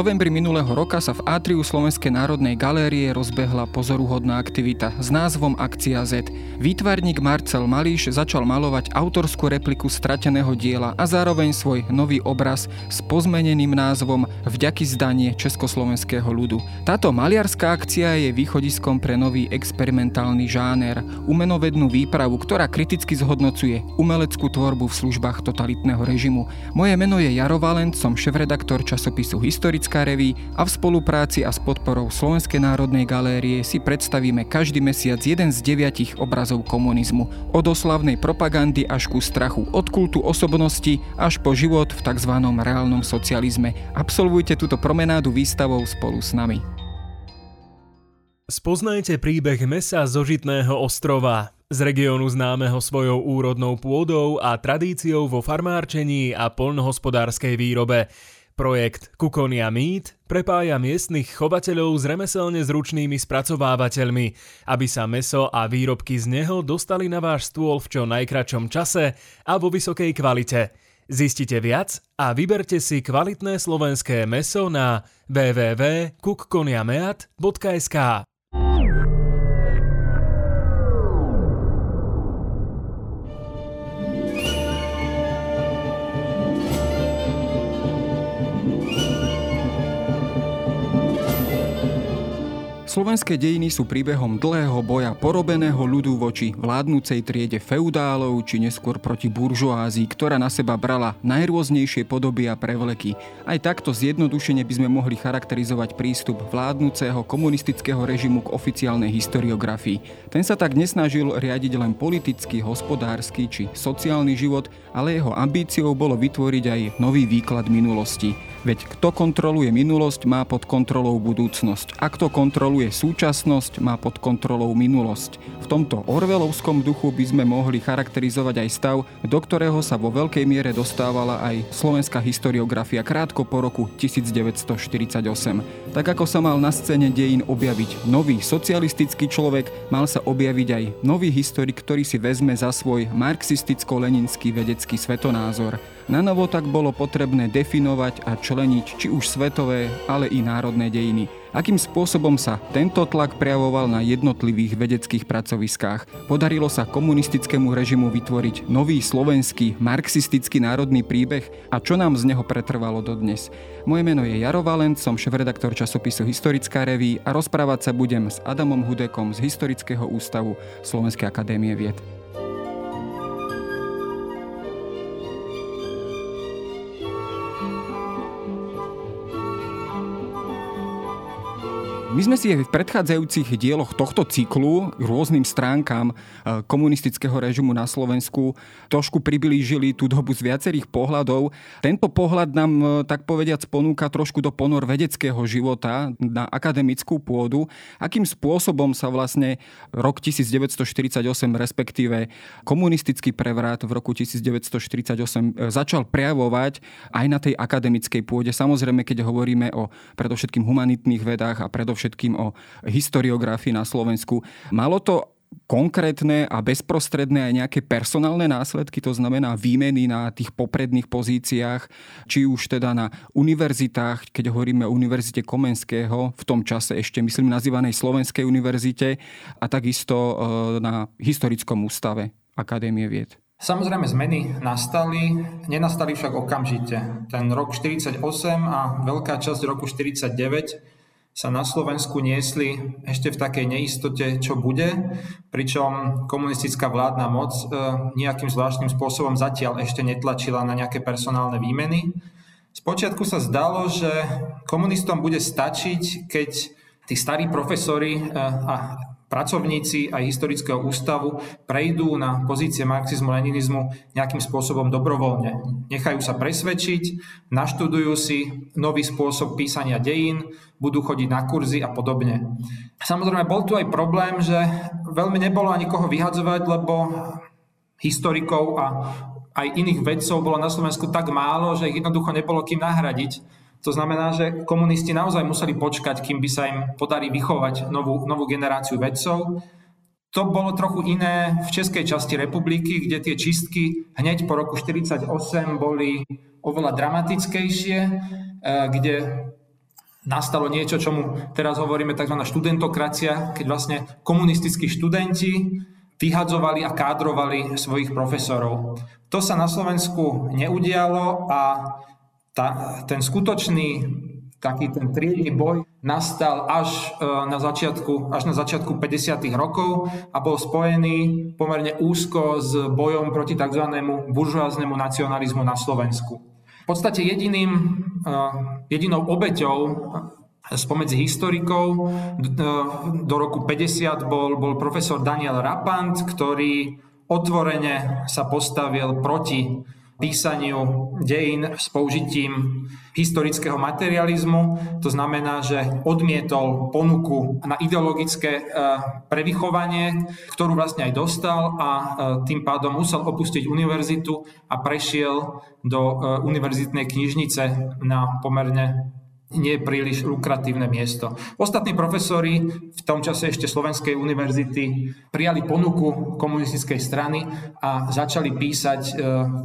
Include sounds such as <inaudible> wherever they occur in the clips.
novembri minulého roka sa v atriu Slovenskej národnej galérie rozbehla pozoruhodná aktivita s názvom Akcia Z. Výtvarník Marcel Malíš začal malovať autorskú repliku strateného diela a zároveň svoj nový obraz s pozmeneným názvom Vďaky zdanie československého ľudu. Táto maliarská akcia je východiskom pre nový experimentálny žáner, umenovednú výpravu, ktorá kriticky zhodnocuje umeleckú tvorbu v službách totalitného režimu. Moje meno je Jaro Valent, som šéf-redaktor časopisu Historii Historická reví a v spolupráci a s podporou Slovenskej národnej galérie si predstavíme každý mesiac jeden z deviatich obrazov komunizmu. Od oslavnej propagandy až ku strachu, od kultu osobnosti až po život v tzv. reálnom socializme. Absolvujte túto promenádu výstavou spolu s nami. Spoznajte príbeh mesa zo Žitného ostrova. Z regiónu známeho svojou úrodnou pôdou a tradíciou vo farmárčení a polnohospodárskej výrobe. Projekt Kukonia Meat prepája miestnych chovateľov s remeselne zručnými spracovávateľmi, aby sa meso a výrobky z neho dostali na váš stôl v čo najkračom čase a vo vysokej kvalite. Zistite viac a vyberte si kvalitné slovenské meso na www.kukkoniameat.sk. Slovenské dejiny sú príbehom dlhého boja porobeného ľudu voči vládnúcej triede feudálov či neskôr proti buržoázii, ktorá na seba brala najrôznejšie podoby a prevleky. Aj takto zjednodušene by sme mohli charakterizovať prístup vládnúceho komunistického režimu k oficiálnej historiografii. Ten sa tak nesnažil riadiť len politický, hospodársky či sociálny život, ale jeho ambíciou bolo vytvoriť aj nový výklad minulosti. Veď kto kontroluje minulosť, má pod kontrolou budúcnosť. A kto kontroluje súčasnosť, má pod kontrolou minulosť. V tomto orvelovskom duchu by sme mohli charakterizovať aj stav, do ktorého sa vo veľkej miere dostávala aj slovenská historiografia krátko po roku 1948. Tak ako sa mal na scéne dejín objaviť nový socialistický človek, mal sa objaviť aj nový historik, ktorý si vezme za svoj marxisticko-leninský vedecký svetonázor. Na novo tak bolo potrebné definovať a členiť či už svetové, ale i národné dejiny. Akým spôsobom sa tento tlak prejavoval na jednotlivých vedeckých pracoviskách? Podarilo sa komunistickému režimu vytvoriť nový slovenský marxistický národný príbeh a čo nám z neho pretrvalo dodnes? Moje meno je Jaro Valent, som šéf-redaktor časopisu Historická reví a rozprávať sa budem s Adamom Hudekom z Historického ústavu Slovenskej akadémie vied. My sme si v predchádzajúcich dieloch tohto cyklu rôznym stránkam e, komunistického režimu na Slovensku trošku priblížili tú dobu z viacerých pohľadov. Tento pohľad nám, e, tak povediac, ponúka trošku do ponor vedeckého života na akademickú pôdu. Akým spôsobom sa vlastne rok 1948, respektíve komunistický prevrat v roku 1948 e, začal prejavovať aj na tej akademickej pôde. Samozrejme, keď hovoríme o predovšetkým humanitných vedách a predovšetkým predovšetkým o historiografii na Slovensku. Malo to konkrétne a bezprostredné aj nejaké personálne následky, to znamená výmeny na tých popredných pozíciách, či už teda na univerzitách, keď hovoríme o Univerzite Komenského, v tom čase ešte myslím nazývanej Slovenskej univerzite a takisto e, na Historickom ústave Akadémie vied. Samozrejme zmeny nastali, nenastali však okamžite. Ten rok 48 a veľká časť roku 49 sa na Slovensku niesli ešte v takej neistote, čo bude, pričom komunistická vládna moc e, nejakým zvláštnym spôsobom zatiaľ ešte netlačila na nejaké personálne výmeny. Spočiatku sa zdalo, že komunistom bude stačiť, keď tí starí profesori e, a pracovníci aj historického ústavu prejdú na pozície marxizmu-leninizmu nejakým spôsobom dobrovoľne. Nechajú sa presvedčiť, naštudujú si nový spôsob písania dejín, budú chodiť na kurzy a podobne. Samozrejme, bol tu aj problém, že veľmi nebolo ani koho vyhadzovať, lebo historikov a aj iných vedcov bolo na Slovensku tak málo, že ich jednoducho nebolo kým nahradiť to znamená, že komunisti naozaj museli počkať, kým by sa im podarí vychovať novú, novú generáciu vedcov. To bolo trochu iné v českej časti republiky, kde tie čistky hneď po roku 1948 boli oveľa dramatickejšie, eh, kde nastalo niečo, čomu teraz hovoríme tzv. študentokracia, keď vlastne komunistickí študenti vyhadzovali a kádrovali svojich profesorov. To sa na Slovensku neudialo a tá, ten skutočný taký ten triedny boj nastal až e, na začiatku, až na začiatku 50. rokov a bol spojený pomerne úzko s bojom proti tzv. buržoáznému nacionalizmu na Slovensku. Podstate jediným, e, jedinou obeťou spomedzi historikov do roku 50 bol, bol profesor Daniel Rapant, ktorý otvorene sa postavil proti písaniu dejín s použitím historického materializmu. To znamená, že odmietol ponuku na ideologické e, prevychovanie, ktorú vlastne aj dostal a e, tým pádom musel opustiť univerzitu a prešiel do e, univerzitnej knižnice na pomerne nie príliš lukratívne miesto. Ostatní profesori v tom čase ešte Slovenskej univerzity prijali ponuku komunistickej strany a začali písať e,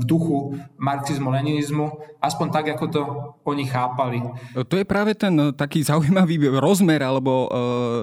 v duchu marxizmu-leninizmu, aspoň tak, ako to oni chápali. To je práve ten taký zaujímavý rozmer alebo e,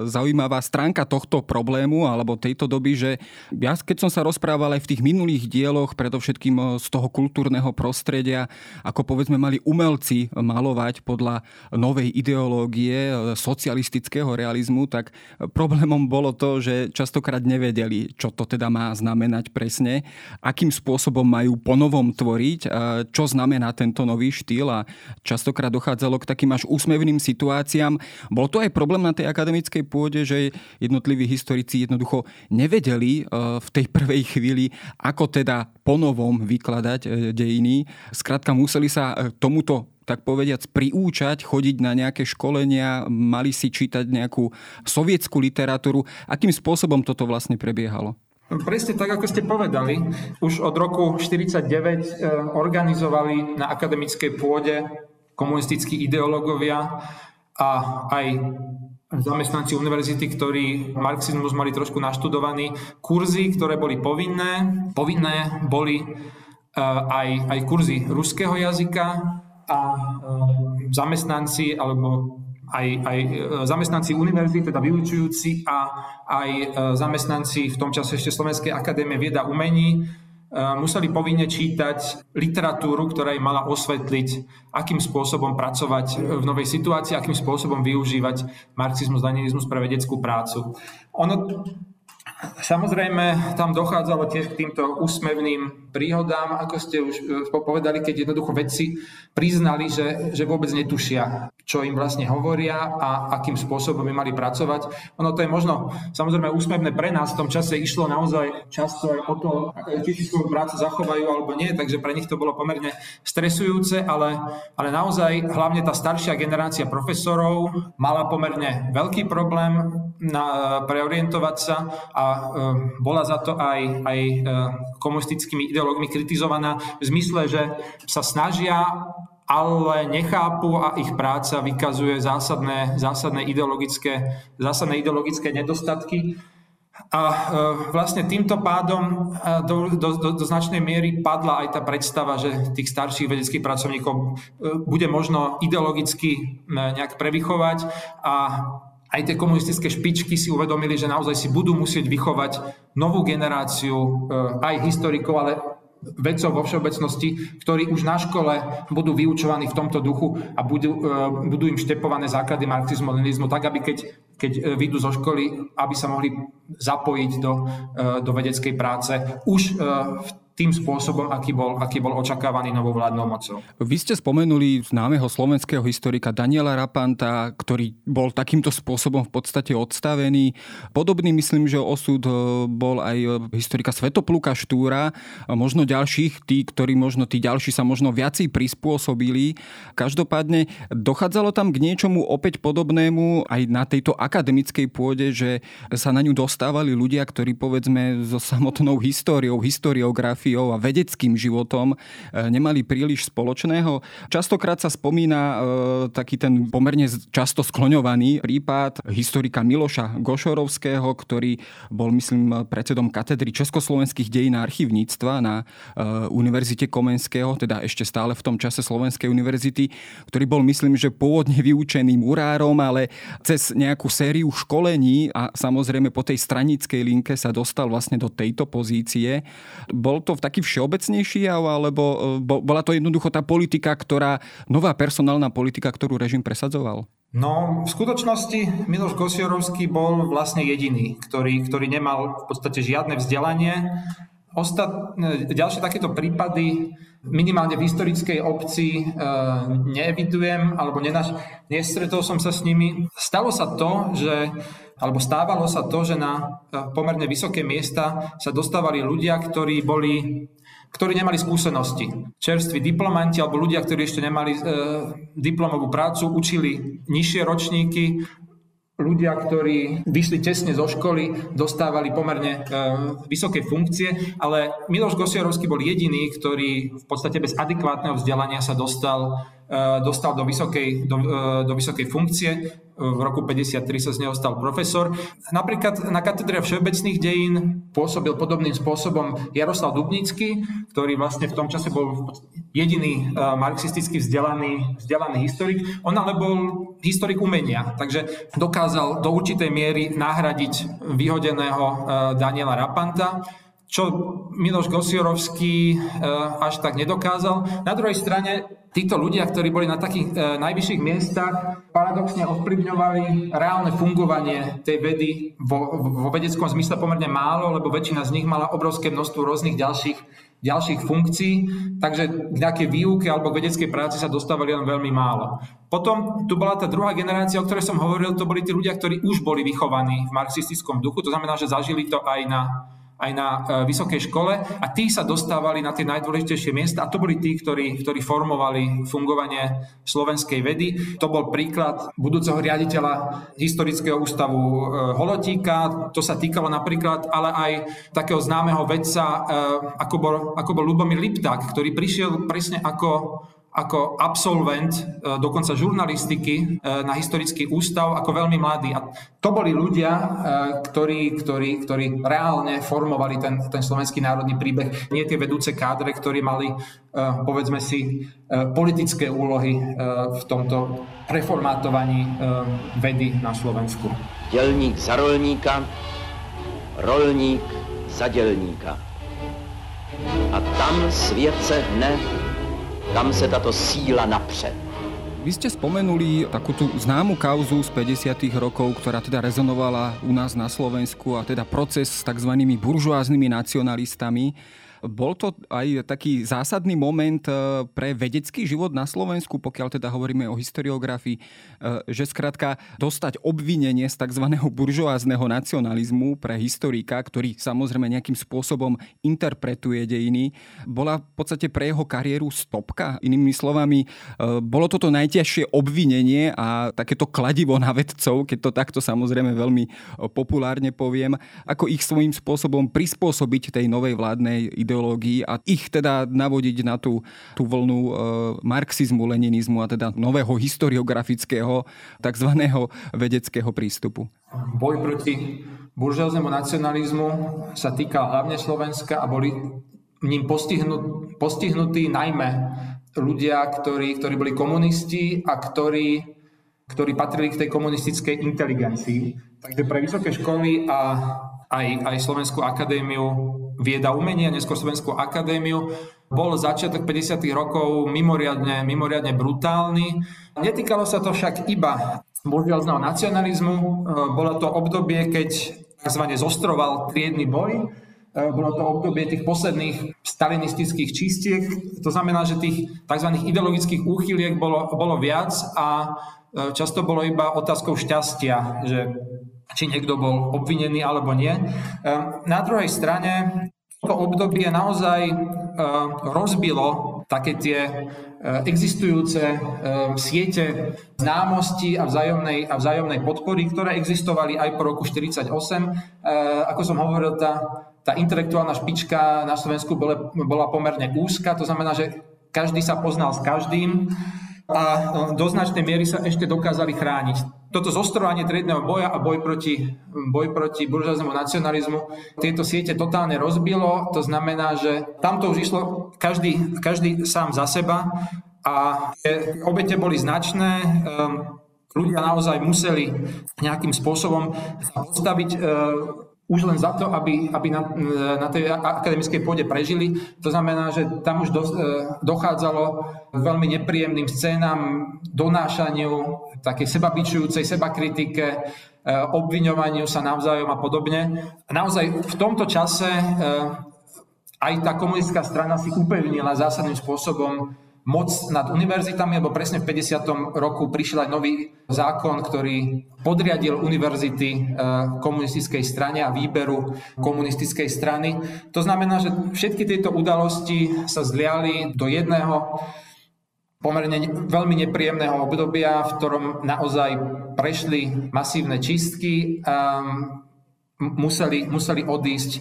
zaujímavá stránka tohto problému alebo tejto doby, že ja keď som sa rozprával aj v tých minulých dieloch, predovšetkým e, z toho kultúrneho prostredia, ako povedzme mali umelci malovať podľa novej ideológie e, socialistického realizmu, tak problémom bolo to, že častokrát nevedeli, čo to teda má znamenať presne, akým spôsobom majú ponovom tvoriť, čo znamená tento nový štýl a častokrát dochádzalo k takým až úsmevným situáciám. Bol to aj problém na tej akademickej pôde, že jednotliví historici jednoducho nevedeli e, v tej prvej chvíli, ako teda ponovom vykladať e, dejiny. Skrátka museli sa tomuto tak povediac priúčať, chodiť na nejaké školenia, mali si čítať nejakú sovietskú literatúru. Akým spôsobom toto vlastne prebiehalo? Presne tak, ako ste povedali. Už od roku 1949 eh, organizovali na akademickej pôde komunistickí ideológovia a aj zamestnanci univerzity, ktorí marxizmus mali trošku naštudovaný, kurzy, ktoré boli povinné. Povinné boli eh, aj, aj kurzy ruského jazyka, a e, zamestnanci alebo aj, aj e, zamestnanci univerzity, teda vyučujúci a aj e, zamestnanci v tom čase ešte Slovenskej akadémie vieda umení museli povinne čítať literatúru, ktorá im mala osvetliť, akým spôsobom pracovať v novej situácii, akým spôsobom využívať marxizmus, leninizmus pre vedeckú prácu. Ono Samozrejme, tam dochádzalo tiež k týmto úsmevným príhodám, ako ste už e, povedali, keď jednoducho vedci priznali, že, že vôbec netušia, čo im vlastne hovoria a akým spôsobom by mali pracovať. Ono to je možno samozrejme úsmevné pre nás. V tom čase išlo naozaj často aj o to, či si svoju prácu zachovajú alebo nie, takže pre nich to bolo pomerne stresujúce, ale, ale naozaj hlavne tá staršia generácia profesorov mala pomerne veľký problém na, preorientovať sa a bola za to aj, aj e, komunistickými ideológmi kritizovaná v zmysle, že sa snažia ale nechápu a ich práca vykazuje zásadné, zásadné, ideologické, zásadné ideologické nedostatky. A e, vlastne týmto pádom do, do, do, do značnej miery padla aj tá predstava, že tých starších vedeckých pracovníkov bude možno ideologicky nejak prevychovať a aj tie komunistické špičky si uvedomili, že naozaj si budú musieť vychovať novú generáciu eh, aj historikov, ale vedcov vo všeobecnosti, ktorí už na škole budú vyučovaní v tomto duchu a budú, eh, budú im štepované základy marxizmu, leninizmu, tak aby keď, keď eh, vyjdú zo školy, aby sa mohli zapojiť do, do vedeckej práce už v tým spôsobom, aký bol, aký bol očakávaný novou vládnou mocou. Vy ste spomenuli známeho slovenského historika Daniela Rapanta, ktorý bol takýmto spôsobom v podstate odstavený. Podobný myslím, že osud e, bol aj historika Svetopluka Štúra, možno ďalších, tí, ktorí možno tí ďalší sa možno viacej prispôsobili. Každopádne dochádzalo tam k niečomu opäť podobnému aj na tejto akademickej pôde, že sa na ňu dostávali ľudia, ktorí povedzme so samotnou históriou, historiografiou historiografiou a vedeckým životom nemali príliš spoločného. Častokrát sa spomína taký ten pomerne často skloňovaný prípad historika Miloša Gošorovského, ktorý bol, myslím, predsedom katedry československých dejín a archivníctva na Univerzite Komenského, teda ešte stále v tom čase Slovenskej univerzity, ktorý bol, myslím, že pôvodne vyučený murárom, ale cez nejakú sériu školení a samozrejme po tej stranickej linke sa dostal vlastne do tejto pozície. Bol to taký všeobecnejší alebo e, bola to jednoducho tá politika, ktorá, nová personálna politika, ktorú režim presadzoval? No, v skutočnosti Miloš Gosiorovský bol vlastne jediný, ktorý, ktorý nemal v podstate žiadne vzdelanie. Ostat, ďalšie takéto prípady minimálne v historickej obci e, neevidujem alebo nenaš, nestretol som sa s nimi. Stalo sa to, že alebo stávalo sa to, že na e, pomerne vysoké miesta sa dostávali ľudia, ktorí boli ktorí nemali skúsenosti. Čerství diplomanti alebo ľudia, ktorí ešte nemali e, diplomovú prácu, učili nižšie ročníky, ľudia, ktorí vyšli tesne zo školy, dostávali pomerne e, vysoké funkcie, ale Miloš Gosiarovský bol jediný, ktorý v podstate bez adekvátneho vzdelania sa dostal dostal do vysokej, do, e, do vysokej funkcie. V roku 53 sa z neho stal profesor. Napríklad na katedre všeobecných dejín pôsobil podobným spôsobom Jaroslav Dubnický, ktorý vlastne v tom čase bol jediný e, marxisticky vzdelaný, vzdelaný historik. On ale bol historik umenia, takže dokázal do určitej miery nahradiť vyhodeného Daniela Rapanta čo Miloš Gosiorovský až tak nedokázal. Na druhej strane títo ľudia, ktorí boli na takých e, najvyšších miestach, paradoxne ovplyvňovali reálne fungovanie tej vedy vo, vo vedeckom zmysle pomerne málo, lebo väčšina z nich mala obrovské množstvo rôznych ďalších, ďalších funkcií, takže k nejakej výuke alebo k vedeckej práci sa dostávali len veľmi málo. Potom tu bola tá druhá generácia, o ktorej som hovoril, to boli tí ľudia, ktorí už boli vychovaní v marxistickom duchu, to znamená, že zažili to aj na aj na e, vysokej škole a tí sa dostávali na tie najdôležitejšie miesta a to boli tí, ktorí, ktorí formovali fungovanie slovenskej vedy. To bol príklad budúceho riaditeľa historického ústavu e, Holotíka, to sa týkalo napríklad ale aj takého známeho vedca, e, ako bol, ako bol Lubomír Lipták, ktorý prišiel presne ako ako absolvent e, dokonca žurnalistiky e, na historický ústav ako veľmi mladý. A to boli ľudia, e, ktorí, ktorí, ktorí reálne formovali ten, ten slovenský národný príbeh. Nie tie vedúce kádre, ktorí mali, povedzme si, politické úlohy v tomto reformátovaní vedy na Slovensku. Dělník za rolníka, rolník za dělníka. A tam svět se hne kam sa táto síla napře. Vy ste spomenuli takú tú známu kauzu z 50. rokov, ktorá teda rezonovala u nás na Slovensku a teda proces s tzv. buržoáznymi nacionalistami. Bol to aj taký zásadný moment eh, pre vedecký život na Slovensku, pokiaľ teda hovoríme o historiografii, eh, že skrátka dostať obvinenie z tzv. buržoázneho nacionalizmu pre historika, ktorý samozrejme nejakým spôsobom interpretuje dejiny, bola v podstate pre jeho kariéru stopka. Inými slovami, eh, bolo toto najťažšie obvinenie a takéto kladivo na vedcov, keď to takto samozrejme veľmi populárne poviem, ako ich svojím spôsobom prispôsobiť tej novej vládnej ideológii ideológií a ich teda navodiť na tú, tú vlnu e, marxizmu, leninizmu a teda nového historiografického tzv. vedeckého prístupu. Boj proti buržoáznému nacionalizmu sa týka hlavne Slovenska a boli ním postihnut, postihnutí najmä ľudia, ktorí, ktorí boli komunisti a ktorí, ktorí patrili k tej komunistickej inteligencii. Takže pre vysoké školy a aj, aj Slovenskú akadémiu vieda umenia, neskôr Slovenskú akadémiu. Bol začiatok 50. rokov mimoriadne, mimoriadne brutálny. Netýkalo sa to však iba buržoázneho nacionalizmu. E, bolo to obdobie, keď tzv. zostroval triedny boj. E, bolo to obdobie tých posledných stalinistických čistiek. To znamená, že tých tzv. ideologických úchyliek bolo, bolo viac a e, často bolo iba otázkou šťastia, že či niekto bol obvinený alebo nie. Ehm, na druhej strane to obdobie naozaj ehm, rozbilo také tie ehm, existujúce siete známosti a vzájomnej, a vzájomnej podpory, ktoré existovali aj po roku 1948. Ako som hovoril, tá tá intelektuálna špička na Slovensku bola, bola pomerne úzka, to znamená, že každý sa poznal s každým a do značnej miery sa ešte dokázali chrániť. Toto zostrovanie triedného boja a boj proti, boj proti buržáznému nacionalizmu tieto siete totálne rozbilo. To znamená, že tamto už išlo každý, každý sám za seba a obete boli značné. Ehm, ľudia naozaj museli nejakým spôsobom postaviť ehm, už len za to, aby, aby na, na tej akademickej pôde prežili. To znamená, že tam už do, e, dochádzalo k veľmi nepríjemným scénám, donášaniu, takej sebabičujúcej sebakritike, e, obviňovaniu sa navzájom a podobne. Naozaj v tomto čase e, aj tá komunistická strana si upevnila zásadným spôsobom moc nad univerzitami, lebo presne v 50. roku prišiel aj nový zákon, ktorý podriadil univerzity e, komunistickej strane a výberu komunistickej strany. To znamená, že všetky tieto udalosti sa zliali do jedného pomerne veľmi nepríjemného obdobia, v ktorom naozaj prešli masívne čistky. Um, museli, museli odísť e,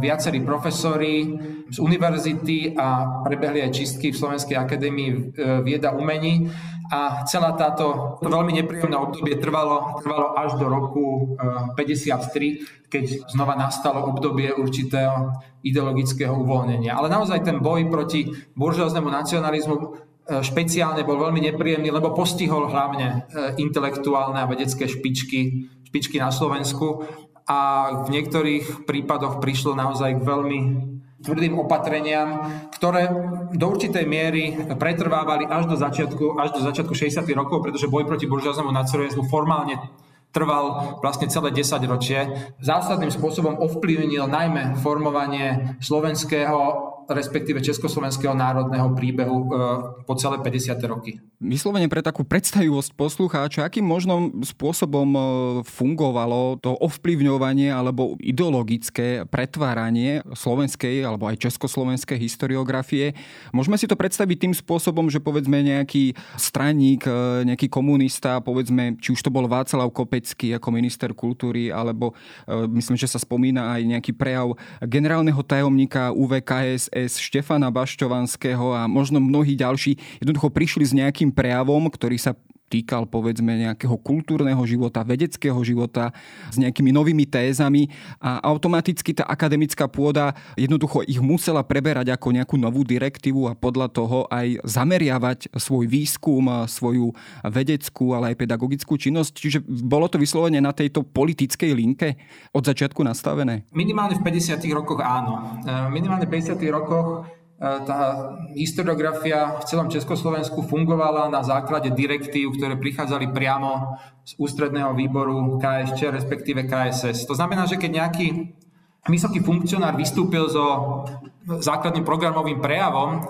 viacerí profesori z univerzity a prebehli aj čistky v Slovenskej akadémii e, vieda umení a celá táto to veľmi nepríjemné obdobie trvalo, trvalo až do roku 53, e, keď znova nastalo obdobie určitého ideologického uvoľnenia. Ale naozaj ten boj proti buržoáznému nacionalizmu špeciálne bol veľmi nepríjemný, lebo postihol hlavne intelektuálne a vedecké špičky, špičky na Slovensku a v niektorých prípadoch prišlo naozaj k veľmi tvrdým opatreniam, ktoré do určitej miery pretrvávali až do začiatku, až do začiatku 60. rokov, pretože boj proti buržoáznému nacionalizmu formálne trval vlastne celé 10 ročie. Zásadným spôsobom ovplyvnil najmä formovanie slovenského respektíve Československého národného príbehu e, po celé 50. roky. Vyslovene pre takú predstavivosť poslucháča, akým možnom spôsobom e, fungovalo to ovplyvňovanie alebo ideologické pretváranie slovenskej alebo aj československej historiografie. Môžeme si to predstaviť tým spôsobom, že povedzme nejaký straník, e, nejaký komunista, povedzme, či už to bol Václav Kopecký ako minister kultúry, alebo myslím, že sa spomína aj nejaký prejav generálneho tajomníka UVKS KSS Štefana Bašťovanského a možno mnohí ďalší jednoducho prišli s nejakým prejavom, ktorý sa týkal povedzme nejakého kultúrneho života, vedeckého života s nejakými novými tézami a automaticky tá akademická pôda jednoducho ich musela preberať ako nejakú novú direktívu a podľa toho aj zameriavať svoj výskum, svoju vedeckú, ale aj pedagogickú činnosť. Čiže bolo to vyslovene na tejto politickej linke od začiatku nastavené? Minimálne v 50. rokoch áno. E, minimálne v 50. rokoch tá historiografia v celom Československu fungovala na základe direktív, ktoré prichádzali priamo z ústredného výboru KSČ, respektíve KSS. To znamená, že keď nejaký vysoký funkcionár vystúpil so základným programovým prejavom,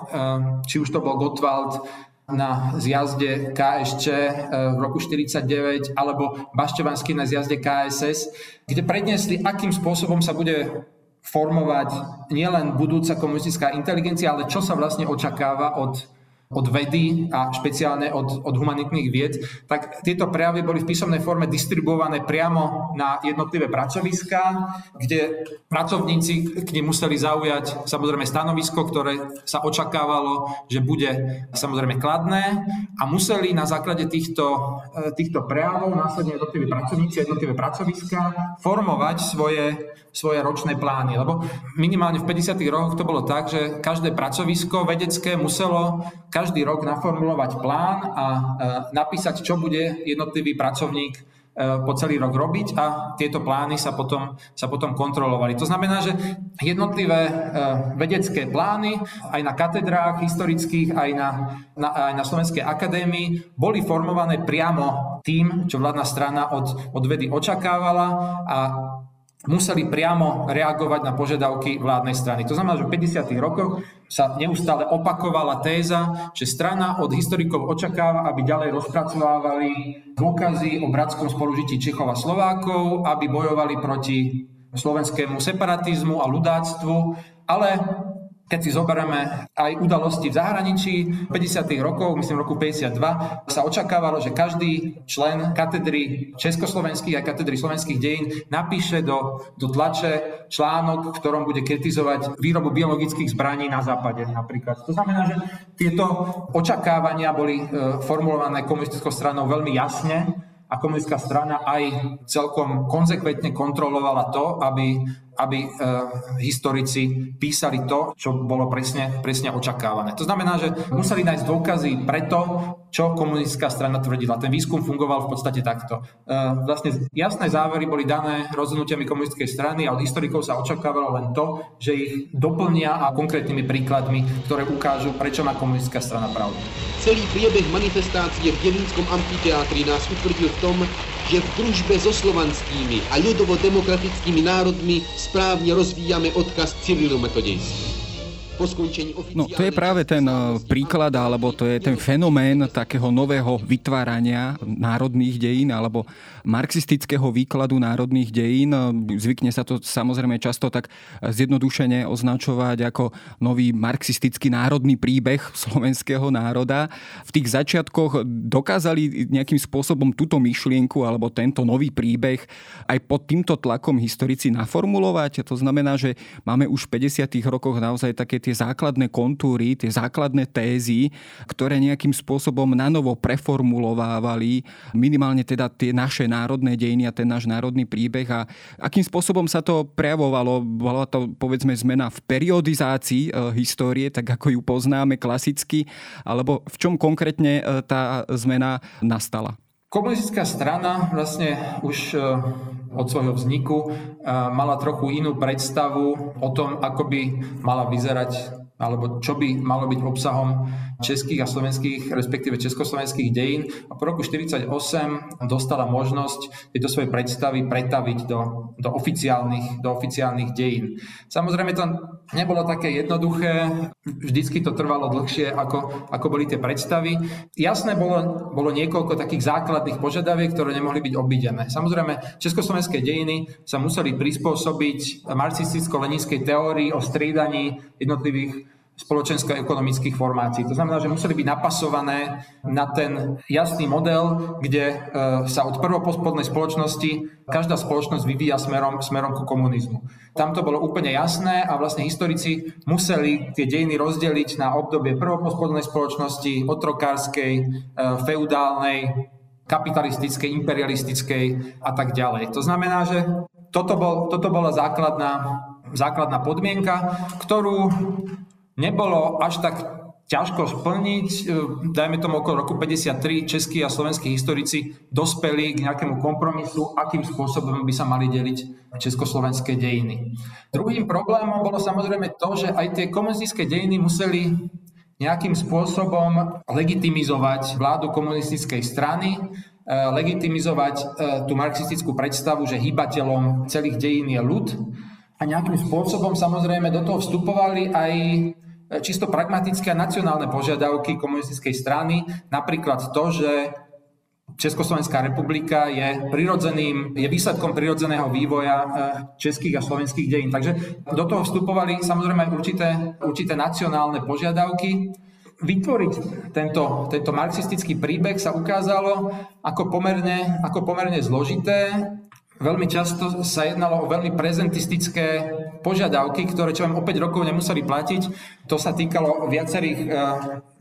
či už to bol Gottwald na zjazde KSČ v roku 49 alebo Bašťovanský na zjazde KSS, kde predniesli, akým spôsobom sa bude formovať nielen budúca komunistická inteligencia, ale čo sa vlastne očakáva od od vedy a špeciálne od, od humanitných vied, tak tieto prejavy boli v písomnej forme distribuované priamo na jednotlivé pracoviská, kde pracovníci k nim museli zaujať samozrejme stanovisko, ktoré sa očakávalo, že bude samozrejme kladné a museli na základe týchto, e, týchto prejavov následne jednotliví pracovníci, jednotlivé pracoviská formovať svoje, svoje ročné plány. Lebo minimálne v 50. rokoch to bolo tak, že každé pracovisko vedecké muselo každý rok naformulovať plán a e, napísať, čo bude jednotlivý pracovník e, po celý rok robiť a tieto plány sa potom, sa potom kontrolovali. To znamená, že jednotlivé e, vedecké plány aj na katedrách historických, aj na, na, aj na Slovenskej akadémii boli formované priamo tým, čo vládna strana od, od vedy očakávala a museli priamo reagovať na požiadavky vládnej strany. To znamená, že v 50. rokoch sa neustále opakovala téza, že strana od historikov očakáva, aby ďalej rozpracovávali dôkazy o bratskom spolužití Čechov a Slovákov, aby bojovali proti slovenskému separatizmu a ľudáctvu, ale keď si zoberieme aj udalosti v zahraničí, 50. rokov, myslím roku 52, sa očakávalo, že každý člen katedry československých a katedry slovenských dejín napíše do, do tlače článok, v ktorom bude kritizovať výrobu biologických zbraní na západe napríklad. To znamená, že tieto očakávania boli e, formulované komunistickou stranou veľmi jasne a komunistická strana aj celkom konzekventne kontrolovala to, aby aby e, historici písali to, čo bolo presne, presne očakávané. To znamená, že museli nájsť dôkazy preto, čo komunistická strana tvrdila. Ten výskum fungoval v podstate takto. E, vlastne jasné závery boli dané rozhodnutiami komunistickej strany a od historikov sa očakávalo len to, že ich doplnia a konkrétnymi príkladmi, ktoré ukážu, prečo má komunistická strana pravdu. Celý priebeh manifestácie v Devínskom amfiteátri nás utvrdil v tom, že v družbe so slovanskými a ľudovo-demokratickými národmi správne rozvíjame odkaz Cyrilu No to je práve ten eh, príklad, alebo to je ten fenomén takého nového vytvárania národných dejín, alebo marxistického výkladu národných dejín. Zvykne sa to samozrejme často tak zjednodušene označovať ako nový marxistický národný príbeh <laughs> slovenského národa. V tých začiatkoch dokázali nejakým spôsobom túto myšlienku alebo tento nový príbeh aj pod týmto tlakom historici naformulovať. To znamená, že máme už v 50. rokoch naozaj také tie základné kontúry, tie základné tézy, ktoré nejakým spôsobom nanovo preformulovávali minimálne teda tie naše národné dejiny a ten náš národný príbeh a akým spôsobom sa to prejavovalo. Bola to povedzme zmena v periodizácii e, histórie, tak ako ju poznáme klasicky, alebo v čom konkrétne e, tá zmena nastala? Komunistická strana vlastne už e, od svojho vzniku mala trochu inú predstavu o tom, ako by mala vyzerať alebo čo by malo byť obsahom českých a slovenských, respektíve československých dejín. A po roku 1948 dostala možnosť tieto svoje predstavy pretaviť do, do, oficiálnych, do oficiálnych dejín. Samozrejme to nebolo také jednoduché, vždycky to trvalo dlhšie, ako, ako boli tie predstavy. Jasné bolo, bolo niekoľko takých základných požiadaviek, ktoré nemohli byť obidené. Samozrejme, československé dejiny sa museli prispôsobiť marxisticko-leninskej teórii o striedaní jednotlivých spoločensko-ekonomických formácií. To znamená, že museli byť napasované na ten jasný model, kde e, sa od prvopospodnej spoločnosti každá spoločnosť vyvíja smerom, smerom ku komunizmu. Tam to bolo úplne jasné a vlastne historici museli tie dejiny rozdeliť na obdobie prvopospodnej spoločnosti, otrokárskej, e, feudálnej, kapitalistickej, imperialistickej a tak ďalej. To znamená, že toto, bol, toto bola základná, základná podmienka, ktorú nebolo až tak ťažko splniť. E, dajme tomu okolo roku 53 českí a slovenskí historici dospeli k nejakému kompromisu, akým spôsobom by sa mali deliť československé dejiny. Druhým problémom bolo samozrejme to, že aj tie komunistické dejiny museli nejakým spôsobom legitimizovať vládu komunistickej strany, e, legitimizovať e, tú marxistickú predstavu, že hýbateľom celých dejín je ľud. A nejakým spôsobom samozrejme do toho vstupovali aj čisto pragmatické a nacionálne požiadavky komunistickej strany, napríklad to, že Československá republika je prirodzeným, je výsledkom prirodzeného vývoja e, českých a slovenských dejín. Takže do toho vstupovali samozrejme určité, určité nacionálne požiadavky. Vytvoriť tento, tento marxistický príbeh sa ukázalo ako pomerne, ako pomerne zložité Veľmi často sa jednalo o veľmi prezentistické požiadavky, ktoré čo vám o 5 rokov nemuseli platiť. To sa týkalo viacerých eh,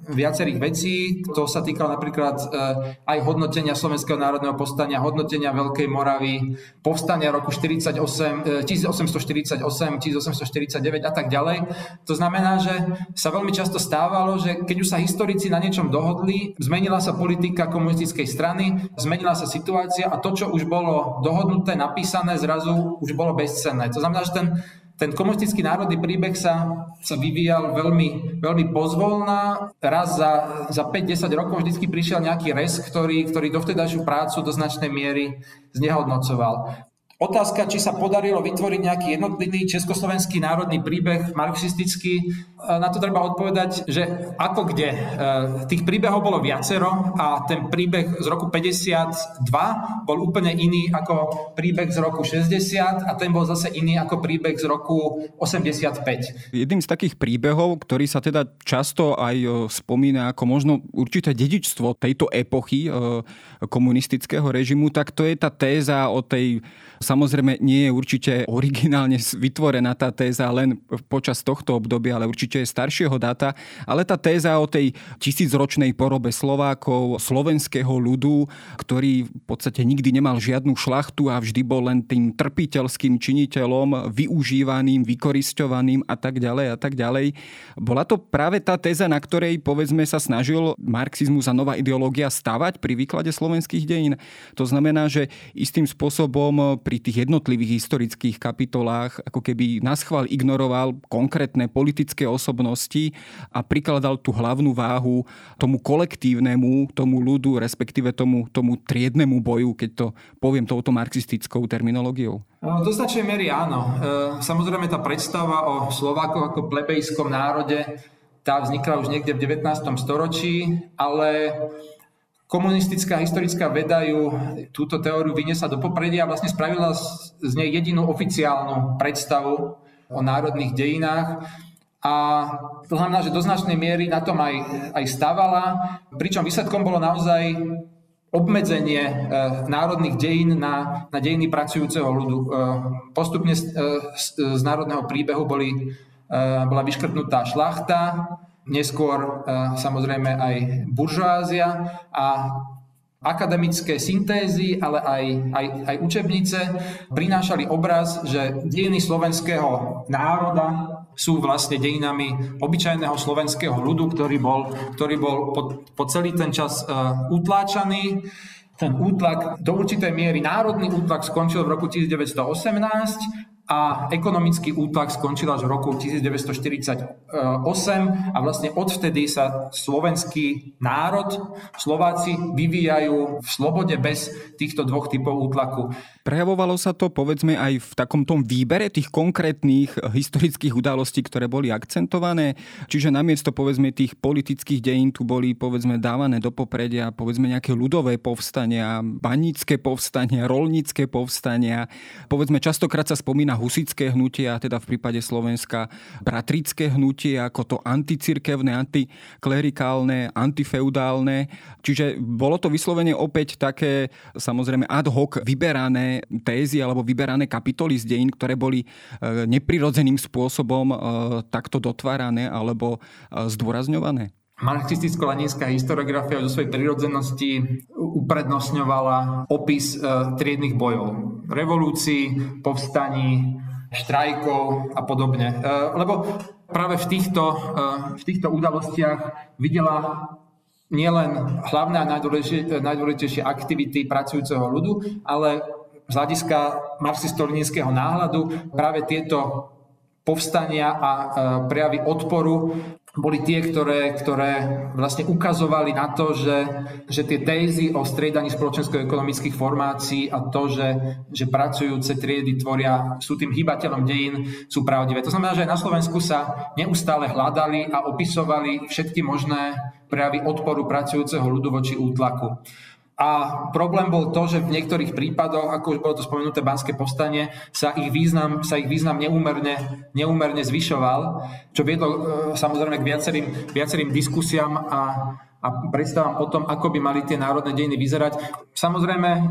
viacerých vecí. To sa týkalo napríklad eh, aj hodnotenia Slovenského národného povstania, hodnotenia Veľkej Moravy, povstania roku 48, 1848, 1849 a tak ďalej. To znamená, že sa veľmi často stávalo, že keď už sa historici na niečom dohodli, zmenila sa politika komunistickej strany, zmenila sa situácia a to, čo už bolo dohodnuté, napísané, zrazu už bolo bezcenné. To znamená, že ten ten komunistický národný príbeh sa, sa vyvíjal veľmi, veľmi pozvolná. Raz za, za 5-10 rokov vždy prišiel nejaký res, ktorý, ktorý dovtedajšiu prácu do značnej miery znehodnocoval. Otázka, či sa podarilo vytvoriť nejaký jednotlivý československý národný príbeh marxistický, na to treba odpovedať, že ako kde. E, tých príbehov bolo viacero a ten príbeh z roku 52 bol úplne iný ako príbeh z roku 60 a ten bol zase iný ako príbeh z roku 85. Jedným z takých príbehov, ktorý sa teda často aj e, spomína ako možno určité dedičstvo tejto epochy e, komunistického režimu, tak to je tá téza o tej Samozrejme, nie je určite originálne vytvorená tá téza len počas tohto obdobia, ale určite je staršieho dáta. Ale tá téza o tej tisícročnej porobe Slovákov, slovenského ľudu, ktorý v podstate nikdy nemal žiadnu šlachtu a vždy bol len tým trpiteľským činiteľom, využívaným, vykoristovaným a tak ďalej a tak ďalej. Bola to práve tá téza, na ktorej povedzme sa snažil marxizmus a nová ideológia stavať pri výklade slovenských dejín. To znamená, že istým spôsobom pri tých jednotlivých historických kapitolách ako keby naschval ignoroval konkrétne politické osobnosti a prikladal tú hlavnú váhu tomu kolektívnemu, tomu ľudu, respektíve tomu, tomu triednemu boju, keď to poviem touto marxistickou terminológiou? No, do značnej miery áno. E, samozrejme tá predstava o Slovákoch ako plebejskom národe, tá vznikla už niekde v 19. storočí, ale komunistická historická veda ju túto teóriu vyniesla do popredia a vlastne spravila z nej jedinú oficiálnu predstavu o národných dejinách. A to znamená, že do značnej miery na tom aj, aj stavala, pričom výsledkom bolo naozaj obmedzenie e, národných dejín na, na dejiny pracujúceho ľudu. E, postupne z, e, z, z národného príbehu boli, e, bola vyškrtnutá šlachta, neskôr e, samozrejme aj buržoázia a akademické syntézy, ale aj, aj, aj učebnice prinášali obraz, že dejiny slovenského národa sú vlastne dejinami obyčajného slovenského ľudu, ktorý bol, ktorý bol po, po celý ten čas uh, utláčaný. Ten útlak do určitej miery, národný útlak skončil v roku 1918 a ekonomický útlak skončil až v roku 1948 a vlastne odvtedy sa slovenský národ, Slováci vyvíjajú v slobode bez týchto dvoch typov útlaku. Prejavovalo sa to povedzme aj v takom tom výbere tých konkrétnych historických udalostí, ktoré boli akcentované. Čiže namiesto povedzme tých politických dejín tu boli povedzme dávané do popredia povedzme nejaké ľudové povstania, banícke povstania, rolnícke povstania. Povedzme častokrát sa spomína husické hnutie a teda v prípade Slovenska bratrické hnutie ako to anticirkevné, antiklerikálne, antifeudálne. Čiže bolo to vyslovene opäť také samozrejme ad hoc vyberané tézy alebo vyberané kapitoly z dejín, ktoré boli e, neprirodzeným spôsobom e, takto dotvárané alebo e, zdôrazňované? Marxisticko-leninská historiografia zo svojej prirodzenosti uprednostňovala opis triednych bojov, revolúcií, povstaní, štrajkov a podobne. Lebo práve v týchto, v týchto udalostiach videla nielen hlavné a najdôležitejšie aktivity pracujúceho ľudu, ale z hľadiska marxisto-leninského náhľadu práve tieto povstania a e, prejavy odporu boli tie, ktoré, ktoré vlastne ukazovali na to, že, že tie tézy o striedaní spoločensko-ekonomických formácií a to, že, že pracujúce triedy tvoria, sú tým hýbateľom dejín, sú pravdivé. To znamená, že aj na Slovensku sa neustále hľadali a opisovali všetky možné prejavy odporu pracujúceho ľudu voči útlaku. A problém bol to, že v niektorých prípadoch, ako už bolo to spomenuté Banské povstanie, sa ich význam, sa ich význam neúmerne, neúmerne zvyšoval, čo viedlo e, samozrejme k viacerým, viacerým diskusiám a, a predstavám o tom, ako by mali tie národné dejiny vyzerať. Samozrejme, e,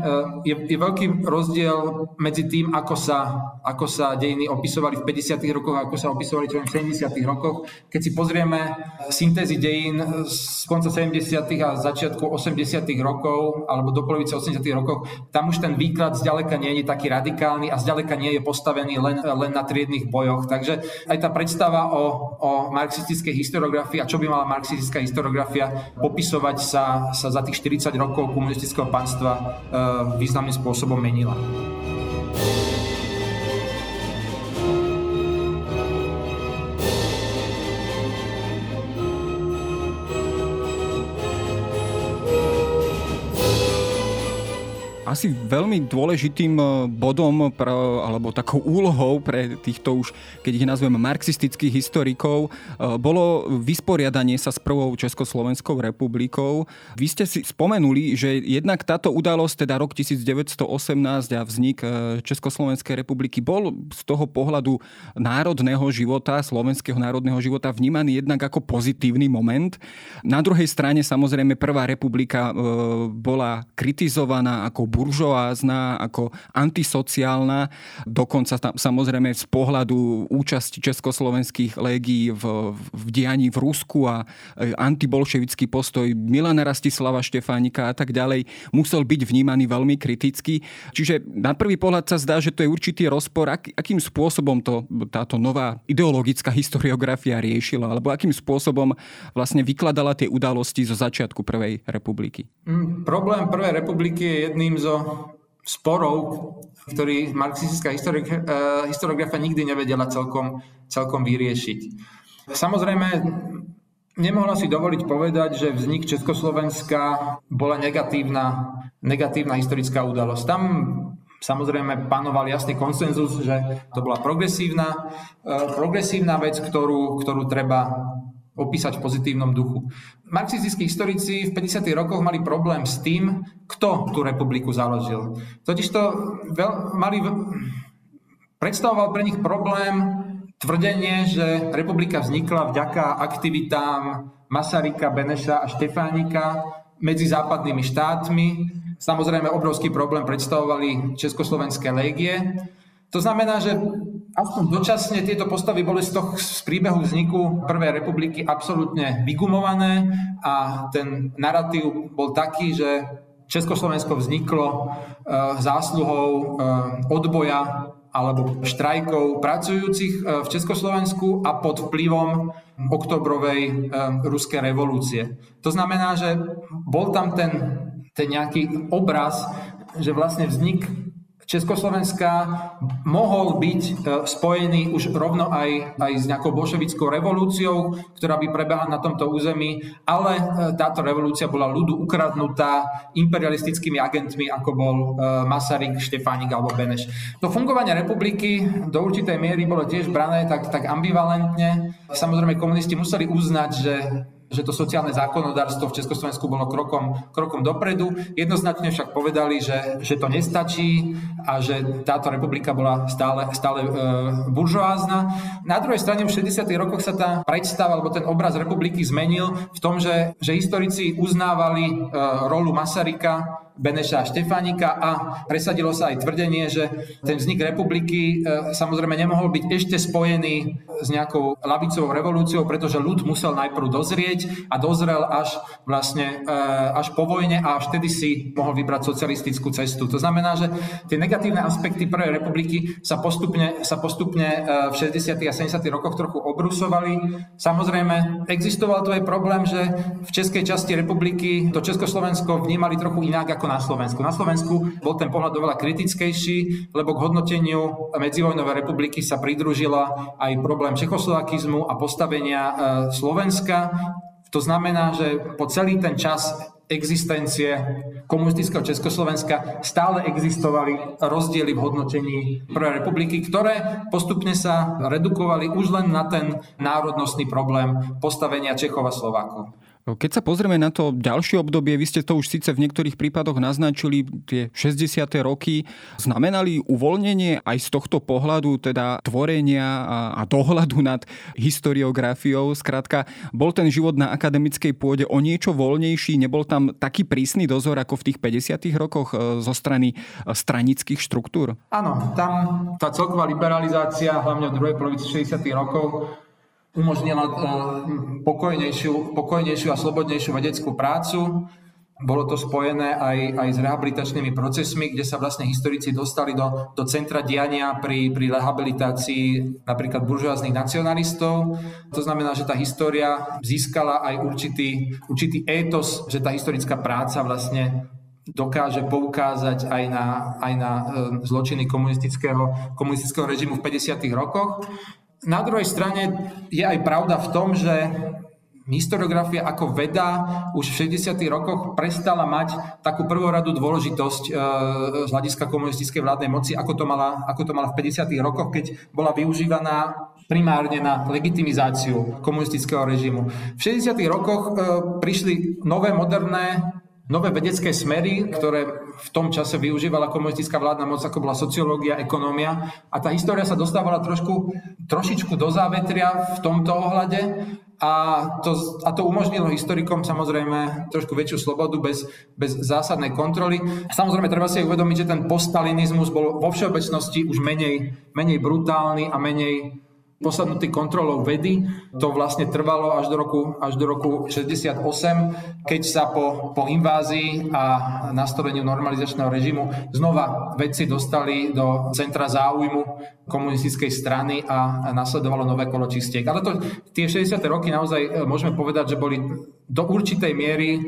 je, je veľký rozdiel medzi tým, ako sa, ako sa dejiny opisovali v 50. rokoch a ako sa opisovali v 70. rokoch. Keď si pozrieme syntézy dejín z konca 70. a začiatku 80. rokov alebo do polovice 80. rokov, tam už ten výklad zďaleka nie je taký radikálny a zďaleka nie je postavený len, len na triednych bojoch. Takže aj tá predstava o, o marxistickej historiografii a čo by mala marxistická historiografia popisovať sa, sa za tých 40 rokov komunistického pánstva e, významným spôsobom menila. Asi veľmi dôležitým e, bodom pre, alebo takou úlohou pre týchto už, keď ich nazvem marxistických historikov, e, bolo vysporiadanie sa s prvou Československou republikou. Vy ste si spomenuli, že jednak táto udalosť, teda rok 1918 a vznik e, Československej republiky bol z toho pohľadu národného života, slovenského národného života vnímaný jednak ako pozitívny moment. Na druhej strane samozrejme prvá republika bola kritizovaná ako buržoázna, ako antisociálna, dokonca tam, samozrejme z pohľadu účasti československých légií v, v dianí v Rusku a e, antibolševický postoj Milana Rastislava Štefánika a tak ďalej musel byť vnímaný veľmi kriticky. Čiže na prvý pohľad sa zdá, že to je určitý rozpor, ak, akým spôsobom to táto nová ideologická historiografia riešila, alebo akým spôsobom vlastne vykladala tie udalosti zo začiatku Prvej republiky. Mm, problém Prvej republiky je jedným zo sporov, ktorý marxistická eh, historiografia nikdy nevedela celkom, celkom vyriešiť. Samozrejme, nemohla si dovoliť povedať, že vznik Československa bola negatívna, negatívna historická udalosť. Tam samozrejme panoval jasný konsenzus, že to bola progresívna, eh, progresívna vec, ktorú, ktorú treba opísať v pozitívnom duchu. Marxistickí historici v 50. rokoch mali problém s tým, kto tú republiku založil. Totiž to veľ, mali, predstavoval pre nich problém tvrdenie, že republika vznikla vďaka aktivitám Masaryka, Beneša a Štefánika medzi západnými štátmi. Samozrejme, obrovský problém predstavovali Československé légie. To znamená, že aspoň dočasne tieto postavy boli z, toho, z príbehu vzniku Prvej republiky absolútne vygumované a ten narratív bol taký, že Československo vzniklo e, zásluhou e, odboja alebo štrajkov pracujúcich e, v Československu a pod vplyvom oktobrovej ruskej revolúcie. To znamená, že bol tam ten, ten nejaký obraz, že vlastne vznik Československa mohol byť e, spojený už rovno aj, aj s nejakou bolševickou revolúciou, ktorá by prebehla na tomto území, ale e, táto revolúcia bola ľudu ukradnutá imperialistickými agentmi, ako bol e, Masaryk, Štefánik alebo Beneš. To fungovanie republiky do určitej miery bolo tiež brané tak, tak ambivalentne. Samozrejme, komunisti museli uznať, že že to sociálne zákonodárstvo v Československu bolo krokom, krokom dopredu. Jednoznačne však povedali, že, že to nestačí a že táto republika bola stále, stále e, buržoázna. Na druhej strane v 60. rokoch sa tá predstava alebo ten obraz republiky zmenil v tom, že, že historici uznávali e, rolu Masaryka Beneša a Štefánika a presadilo sa aj tvrdenie, že ten vznik republiky e, samozrejme nemohol byť ešte spojený s nejakou lavicovou revolúciou, pretože ľud musel najprv dozrieť a dozrel až vlastne e, až po vojne a až vtedy si mohol vybrať socialistickú cestu. To znamená, že tie negatívne aspekty Prvej republiky sa postupne, sa postupne e, v 60. a 70. rokoch trochu obrusovali. Samozrejme, existoval tu aj problém, že v českej časti republiky to Československo vnímali trochu inak ako ako na Slovensku. Na Slovensku bol ten pohľad oveľa kritickejší, lebo k hodnoteniu medzivojnovej republiky sa pridružila aj problém čechoslovakizmu a postavenia e, Slovenska. To znamená, že po celý ten čas existencie komunistického Československa stále existovali rozdiely v hodnotení Prvej republiky, ktoré postupne sa redukovali už len na ten národnostný problém postavenia Čechov a Slovákov. Keď sa pozrieme na to ďalšie obdobie, vy ste to už síce v niektorých prípadoch naznačili, tie 60. roky znamenali uvoľnenie aj z tohto pohľadu, teda tvorenia a, dohľadu nad historiografiou. Skrátka, bol ten život na akademickej pôde o niečo voľnejší, nebol tam taký prísny dozor ako v tých 50. rokoch e, zo strany e, stranických štruktúr? Áno, tam tá celková liberalizácia, hlavne v druhej polovici 60. rokov, umožnila eh, pokojnejšiu, pokojnejšiu a slobodnejšiu vedeckú prácu. Bolo to spojené aj, aj s rehabilitačnými procesmi, kde sa vlastne historici dostali do, do centra diania pri, pri rehabilitácii napríklad buržoáznych nacionalistov. To znamená, že tá história získala aj určitý, určitý étos, že tá historická práca vlastne dokáže poukázať aj na, aj na e, zločiny komunistického, komunistického režimu v 50. rokoch. Na druhej strane je aj pravda v tom, že historiografia ako veda už v 60. rokoch prestala mať takú prvoradú dôležitosť e, z hľadiska komunistickej vládnej moci, ako to, mala, ako to mala v 50. rokoch, keď bola využívaná primárne na legitimizáciu komunistického režimu. V 60. rokoch e, prišli nové moderné nové vedecké smery, ktoré v tom čase využívala komunistická vládna moc, ako bola sociológia, ekonómia. A tá história sa dostávala trošku, trošičku do závetria v tomto ohľade a to, a to umožnilo historikom samozrejme trošku väčšiu slobodu bez, bez zásadnej kontroly. Samozrejme, treba si uvedomiť, že ten poststalinizmus bol vo všeobecnosti už menej, menej brutálny a menej posadnutý kontrolou vedy. To vlastne trvalo až do roku, až do roku 68, keď sa po, po invázii a nastaveniu normalizačného režimu znova vedci dostali do centra záujmu komunistickej strany a nasledovalo nové kolo čistiek. Ale to, tie 60. roky naozaj e, môžeme povedať, že boli do určitej miery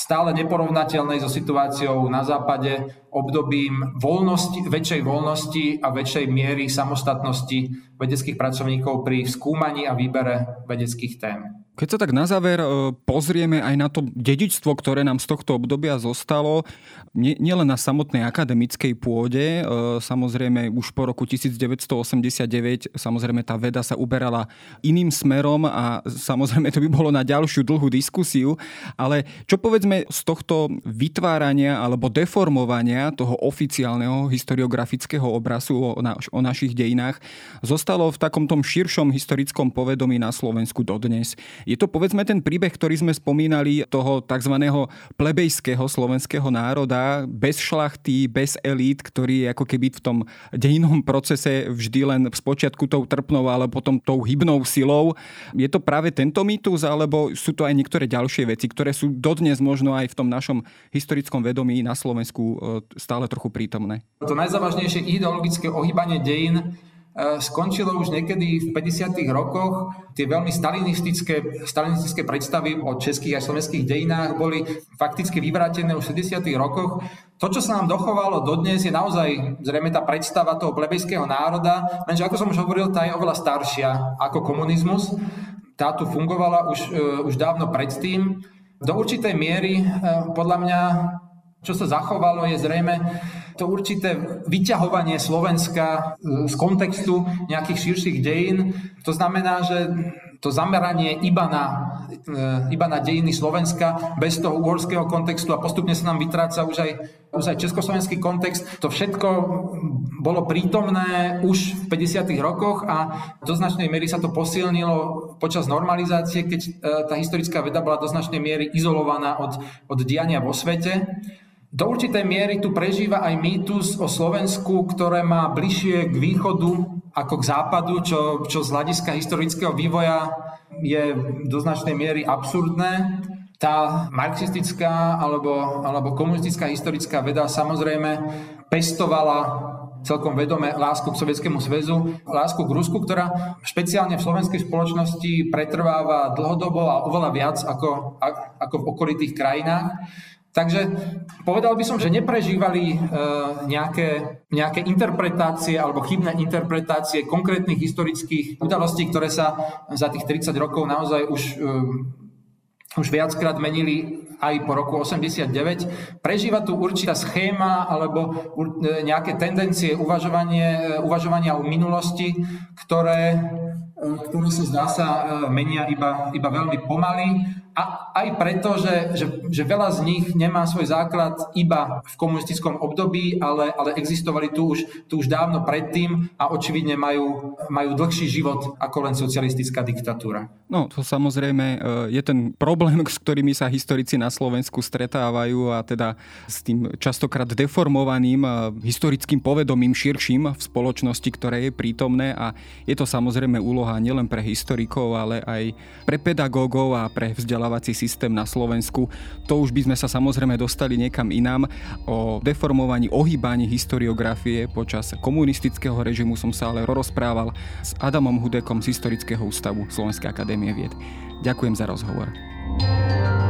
stále neporovnateľnej so situáciou na západe, obdobím voľnosti, väčšej voľnosti a väčšej miery samostatnosti vedeckých pracovníkov pri skúmaní a výbere vedeckých tém. Keď sa tak na záver e, pozrieme aj na to dedičstvo, ktoré nám z tohto obdobia zostalo, nielen na samotnej akademickej pôde, e, samozrejme už po roku 1989, samozrejme tá veda sa uberala iným smerom a samozrejme to by bolo na ďalšiu dlhú diskusiu, ale čo povedzme z tohto vytvárania alebo deformovania toho oficiálneho historiografického obrazu o, na, o našich dejinách zostalo v takom tom širšom historickom povedomí na Slovensku dodnes. Je to povedzme ten príbeh, ktorý sme spomínali toho tzv. plebejského slovenského národa, bez šlachty, bez elít, ktorý je ako keby v tom dejinom procese vždy len v spočiatku tou trpnou, ale potom tou hybnou silou. Je to práve tento mýtus, alebo sú to aj niektoré ďalšie veci, ktoré sú dodnes možno aj v tom našom historickom vedomí na Slovensku e, stále trochu prítomné? To najzávažnejšie ideologické ohýbanie dejín skončilo už niekedy v 50. rokoch. Tie veľmi stalinistické, stalinistické predstavy o českých a slovenských dejinách boli fakticky vyvrátené už v 60. rokoch. To, čo sa nám dochovalo dodnes, je naozaj zrejme tá predstava toho plebejského národa, lenže ako som už hovoril, tá je oveľa staršia ako komunizmus. Tá tu fungovala už, uh, už dávno predtým. Do určitej miery, uh, podľa mňa, čo sa zachovalo, je zrejme to určité vyťahovanie Slovenska e, z kontextu nejakých širších dejín. To znamená, že to zameranie iba na, e, iba na dejiny Slovenska bez toho uhorského kontextu a postupne sa nám vytráca už aj, už aj československý kontext. To všetko bolo prítomné už v 50. rokoch a do značnej miery sa to posilnilo počas normalizácie, keď e, tá historická veda bola do značnej miery izolovaná od, od diania vo svete. Do určitej miery tu prežíva aj mýtus o Slovensku, ktoré má bližšie k východu ako k západu, čo, čo z hľadiska historického vývoja je do značnej miery absurdné. Tá marxistická alebo, alebo komunistická historická veda samozrejme pestovala celkom vedome lásku k Sovietskému zväzu, lásku k Rusku, ktorá špeciálne v slovenskej spoločnosti pretrváva dlhodobo a oveľa viac ako, ako v okolitých krajinách. Takže povedal by som, že neprežívali e, nejaké, nejaké interpretácie alebo chybné interpretácie konkrétnych historických udalostí, ktoré sa za tých 30 rokov naozaj už, e, už viackrát menili aj po roku 89. Prežíva tu určitá schéma alebo e, nejaké tendencie uvažovanie, uvažovania o minulosti, ktoré, ktoré sa zdá sa menia iba, iba veľmi pomaly a aj preto, že, že, že veľa z nich nemá svoj základ iba v komunistickom období, ale, ale existovali tu už, tu už dávno predtým a očividne majú, majú dlhší život ako len socialistická diktatúra. No, to samozrejme e, je ten problém, <laughs> s ktorými sa historici na Slovensku stretávajú a teda s tým častokrát deformovaným e, historickým povedomím širším v spoločnosti, ktoré je prítomné a je to samozrejme úloha nielen pre historikov, ale aj pre pedagógov a pre vzdelávateľov vzdelávací systém na Slovensku. To už by sme sa samozrejme dostali niekam inám. O deformovaní, ohýbaní historiografie počas komunistického režimu som sa ale rozprával s Adamom Hudekom z Historického ústavu Slovenskej akadémie vied. Ďakujem za rozhovor. To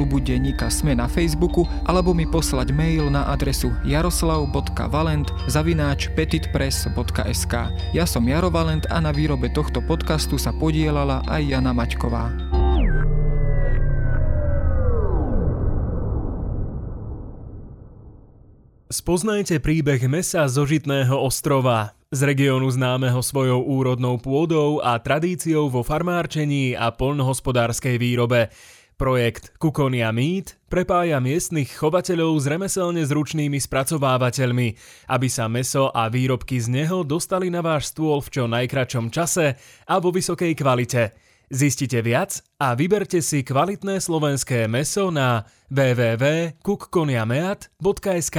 klubu denníka Sme na Facebooku alebo mi poslať mail na adresu jaroslav.valent zavináč petitpress.sk Ja som Jaro Valent a na výrobe tohto podcastu sa podielala aj Jana Maťková. Spoznajte príbeh mesa zo Žitného ostrova, z regiónu známeho svojou úrodnou pôdou a tradíciou vo farmárčení a poľnohospodárskej výrobe. Projekt Kukonia Meat prepája miestnych chovateľov s remeselne zručnými spracovávateľmi, aby sa meso a výrobky z neho dostali na váš stôl v čo najkračom čase a vo vysokej kvalite. Zistite viac a vyberte si kvalitné slovenské meso na www.kukkoniameat.sk.